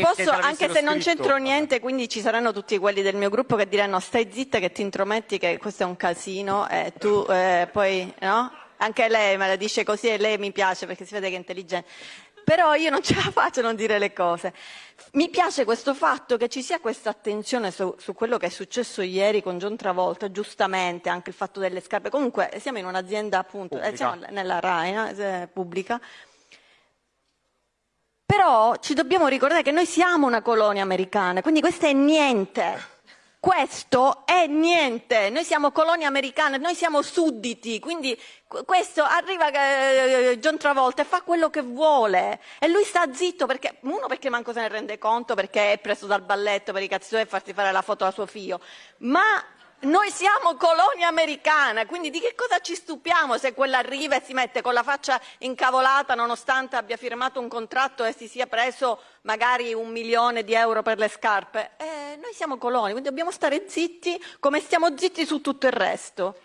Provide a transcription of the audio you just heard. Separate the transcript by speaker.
Speaker 1: Posso, anche se non c'entro niente, quindi ci saranno tutti quelli del mio gruppo che diranno stai zitta che ti intrometti che questo è un casino e tu eh, poi, no? Anche lei me la dice così e lei mi piace perché si vede che è intelligente. Però io non ce la faccio a non dire le cose. Mi piace questo fatto che ci sia questa attenzione su, su, quello che è successo ieri con John Travolta, giustamente anche il fatto delle scarpe. Comunque siamo in un'azienda appunto, eh, siamo nella RAI, no? eh, pubblica. Però ci dobbiamo ricordare che noi siamo una colonia americana, quindi questo è niente. Questo è niente, noi siamo colonia americana, noi siamo sudditi, quindi questo arriva eh, John Travolta e fa quello che vuole e lui sta zitto perché, uno perché manco se ne rende conto perché è preso dal balletto per i cazzo e farsi fare la foto a suo figlio, ma noi siamo colonia americana, quindi di che cosa ci stupiamo se quella arriva e si mette con la faccia incavolata nonostante abbia firmato un contratto e si sia preso magari un milione di euro per le scarpe? Eh, noi siamo colonia, quindi dobbiamo stare zitti come stiamo zitti su tutto il resto.